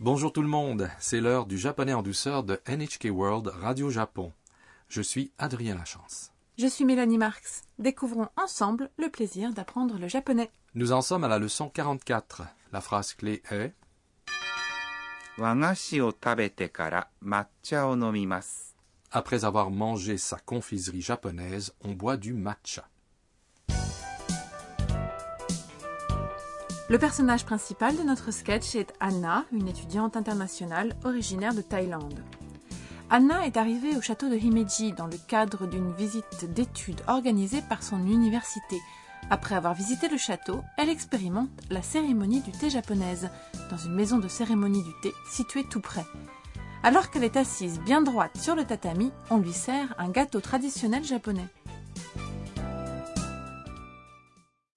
Bonjour tout le monde, c'est l'heure du japonais en douceur de NHK World Radio Japon. Je suis Adrien Lachance. Je suis Mélanie Marx. Découvrons ensemble le plaisir d'apprendre le japonais. Nous en sommes à la leçon 44. La phrase clé est Après avoir mangé sa confiserie japonaise, on boit du matcha. Le personnage principal de notre sketch est Anna, une étudiante internationale originaire de Thaïlande. Anna est arrivée au château de Himeji dans le cadre d'une visite d'études organisée par son université. Après avoir visité le château, elle expérimente la cérémonie du thé japonaise dans une maison de cérémonie du thé située tout près. Alors qu'elle est assise bien droite sur le tatami, on lui sert un gâteau traditionnel japonais.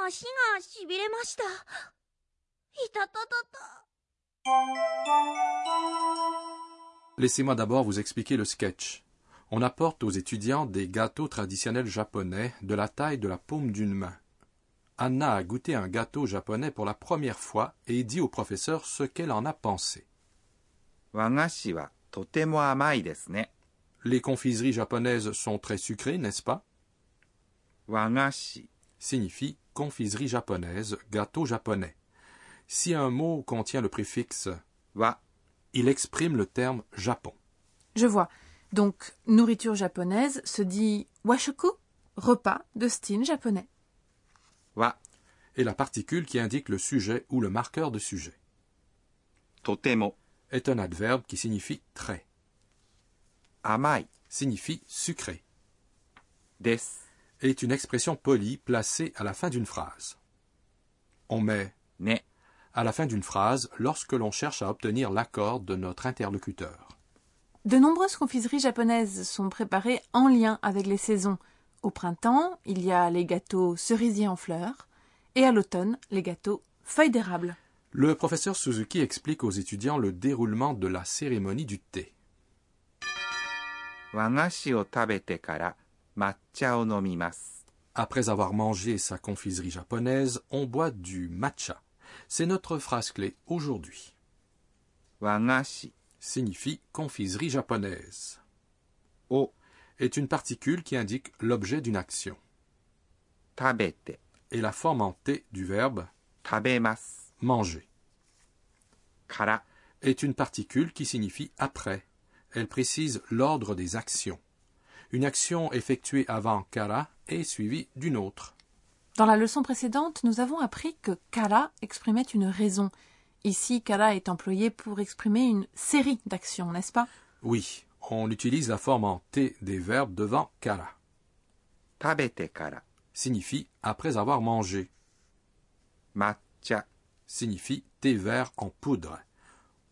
足がしびれました。いたたたた。 Laissez-moi d'abord vous expliquer le sketch. On apporte aux étudiants des gâteaux traditionnels japonais de la taille de la paume d'une main. Anna a goûté un gâteau japonais pour la première fois et dit au professeur ce qu'elle en a pensé. 和菓子はとても甘いですね。 Les confiseries japonaises sont très sucrées, n'est-ce pas 和菓子 Signifie confiserie japonaise, gâteau japonais. Si un mot contient le préfixe wa, il exprime le terme Japon. Je vois. Donc, nourriture japonaise se dit washoku, repas de style japonais. Wa est la particule qui indique le sujet ou le marqueur de sujet. Totemo est un adverbe qui signifie très. Amai signifie sucré. Des est une expression polie placée à la fin d'une phrase. On met ne à la fin d'une phrase lorsque l'on cherche à obtenir l'accord de notre interlocuteur. De nombreuses confiseries japonaises sont préparées en lien avec les saisons. Au printemps, il y a les gâteaux cerisiers en fleurs et à l'automne, les gâteaux feuilles d'érable. Le professeur Suzuki explique aux étudiants le déroulement de la cérémonie du thé. Après avoir mangé sa confiserie japonaise, on boit du matcha. C'est notre phrase clé aujourd'hui. Wagashi signifie confiserie japonaise. O est une particule qui indique l'objet d'une action. Tabete est la forme en T du verbe manger. Kara est une particule qui signifie après. Elle précise l'ordre des actions. Une action effectuée avant kara est suivie d'une autre. Dans la leçon précédente, nous avons appris que kara exprimait une raison. Ici, kara est employé pour exprimer une série d'actions, n'est-ce pas? Oui, on utilise la forme en T des verbes devant kara. Tabete kara signifie après avoir mangé. Matcha signifie thé vert en poudre.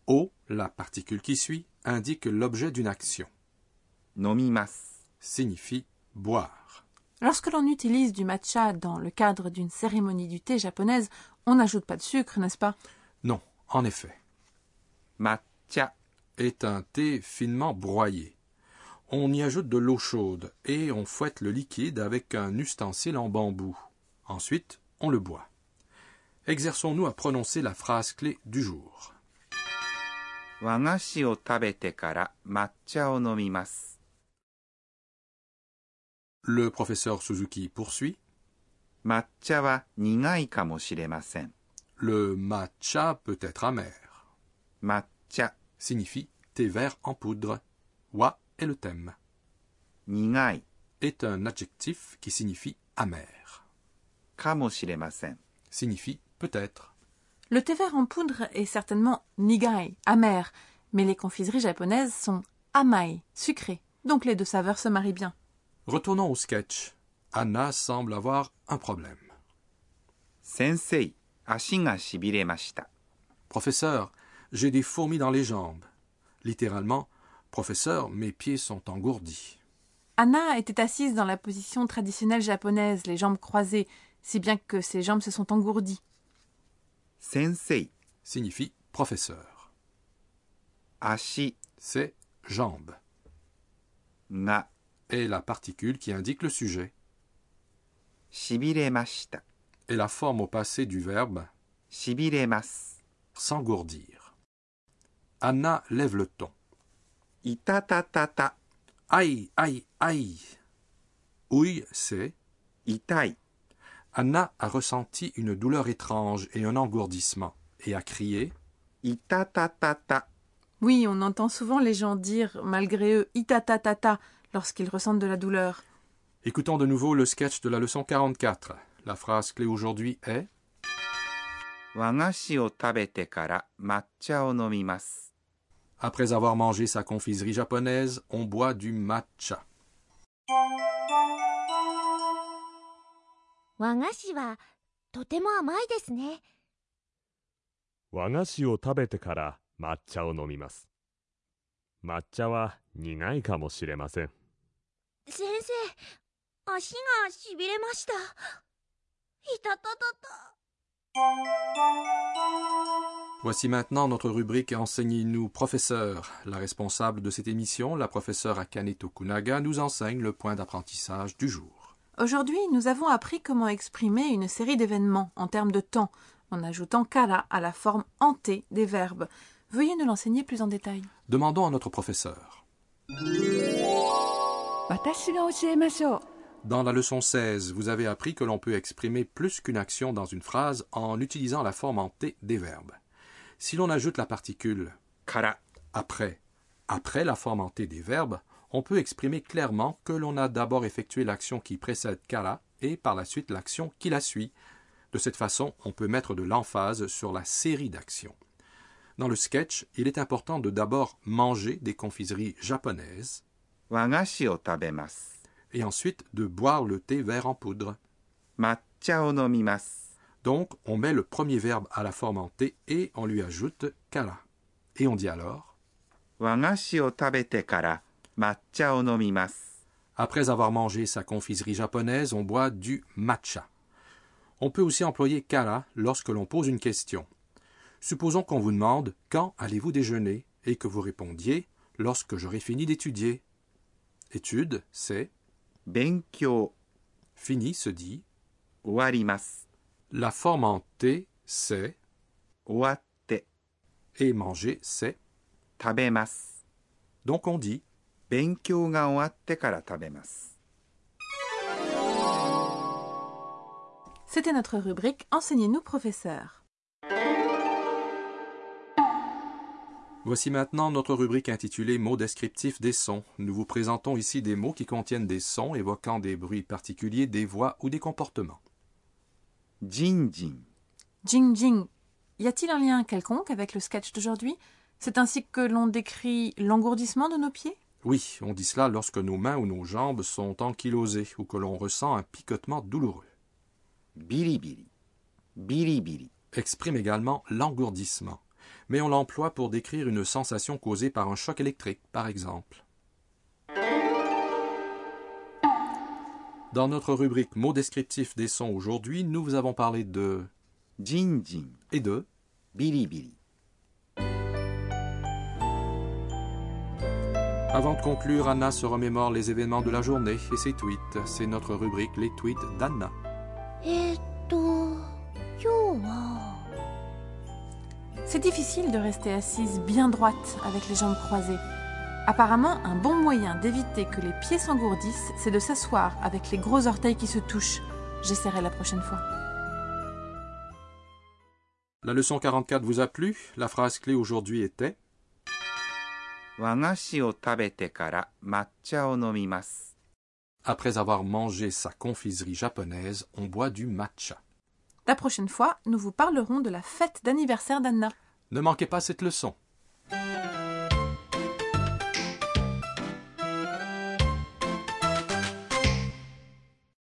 O, la particule qui suit, indique l'objet d'une action. Nomimas signifie boire. Lorsque l'on utilise du matcha dans le cadre d'une cérémonie du thé japonaise, on n'ajoute pas de sucre, n'est-ce pas? Non, en effet. Matcha est un thé finement broyé. On y ajoute de l'eau chaude et on fouette le liquide avec un ustensile en bambou. Ensuite, on le boit. Exerçons-nous à prononcer la phrase clé du jour. Tabete kara matcha o. Le professeur Suzuki poursuit. Matcha wa nigai. Le matcha peut être amer. Matcha signifie thé vert en poudre. Wa est le thème. Nigai est un adjectif qui signifie amer. Kamoshiremasen signifie peut-être. Le thé vert en poudre est certainement nigai, amer, mais les confiseries japonaises sont amai, sucrées, donc les deux saveurs se marient bien. Retournons au sketch. Anna semble avoir un problème. Sensei, Professeur, j'ai des fourmis dans les jambes. Littéralement, professeur, mes pieds sont engourdis. Anna était assise dans la position traditionnelle japonaise, les jambes croisées, si bien que ses jambes se sont engourdies. Sensei signifie professeur. Ashi, c'est jambes. Na, est la particule qui indique le sujet. Shibiremashita est la forme au passé du verbe s'engourdir. Anna lève le ton. Itatatata. Aïe, aïe, aïe. Oui, c'est itai. Anna a ressenti une douleur étrange et un engourdissement et a crié Itatatata oui, on entend souvent les gens dire, malgré eux, itatatata lorsqu'ils ressentent de la douleur. Écoutons de nouveau le sketch de la leçon 44. La phrase clé aujourd'hui est Après avoir mangé sa confiserie japonaise, on boit du matcha. 和菓子はとても甘いですね和菓子を食べてから抹茶を飲みます抹茶は苦いかもしれません先生足がしびれましたいたたたた Voici maintenant notre rubrique Enseignez-nous, professeur. La responsable de cette émission, la professeure Akane Tokunaga, nous enseigne le point d'apprentissage du jour. Aujourd'hui, nous avons appris comment exprimer une série d'événements en termes de temps, en ajoutant kara à la forme hantée des verbes. Veuillez nous l'enseigner plus en détail. Demandons à notre professeur. Dans la leçon 16, vous avez appris que l'on peut exprimer plus qu'une action dans une phrase en utilisant la forme en T des verbes. Si l'on ajoute la particule kara après, après la forme en T des verbes, on peut exprimer clairement que l'on a d'abord effectué l'action qui précède kara et par la suite l'action qui la suit. De cette façon, on peut mettre de l'emphase sur la série d'actions. Dans le sketch, il est important de d'abord manger des confiseries japonaises et ensuite de boire le thé vert en poudre. Donc, on met le premier verbe à la forme en thé et on lui ajoute kara. Et on dit alors? Après avoir mangé sa confiserie japonaise, on boit du matcha. On peut aussi employer kara lorsque l'on pose une question. Supposons qu'on vous demande Quand allez-vous déjeuner? et que vous répondiez Lorsque j'aurai fini d'étudier. Étude, c'est Benkyo. Fini se dit La forme en T, c'est Owatte. Et manger, c'est Tabemas. Donc on dit Benkyo ga owatte kara tabemas. C'était notre rubrique Enseignez-nous, professeur. Voici maintenant notre rubrique intitulée Mots descriptifs des sons. Nous vous présentons ici des mots qui contiennent des sons évoquant des bruits particuliers, des voix ou des comportements. Jing Jing. Jing Jing. Y a-t-il un lien quelconque avec le sketch d'aujourd'hui? C'est ainsi que l'on décrit l'engourdissement de nos pieds? Oui, on dit cela lorsque nos mains ou nos jambes sont ankylosées ou que l'on ressent un picotement douloureux. Bili Bili. Bili Bili. Exprime également l'engourdissement mais on l'emploie pour décrire une sensation causée par un choc électrique, par exemple. Dans notre rubrique mots descriptifs des sons aujourd'hui, nous vous avons parlé de Jin Jin et de Bilibili. Avant de conclure, Anna se remémore les événements de la journée et ses tweets. C'est notre rubrique Les tweets d'Anna. Et c'est difficile de rester assise bien droite avec les jambes croisées. Apparemment, un bon moyen d'éviter que les pieds s'engourdissent, c'est de s'asseoir avec les gros orteils qui se touchent. J'essaierai la prochaine fois. La leçon 44 vous a plu? La phrase clé aujourd'hui était? Après avoir mangé sa confiserie japonaise, on boit du matcha. La prochaine fois, nous vous parlerons de la fête d'anniversaire d'Anna. Ne manquez pas cette leçon.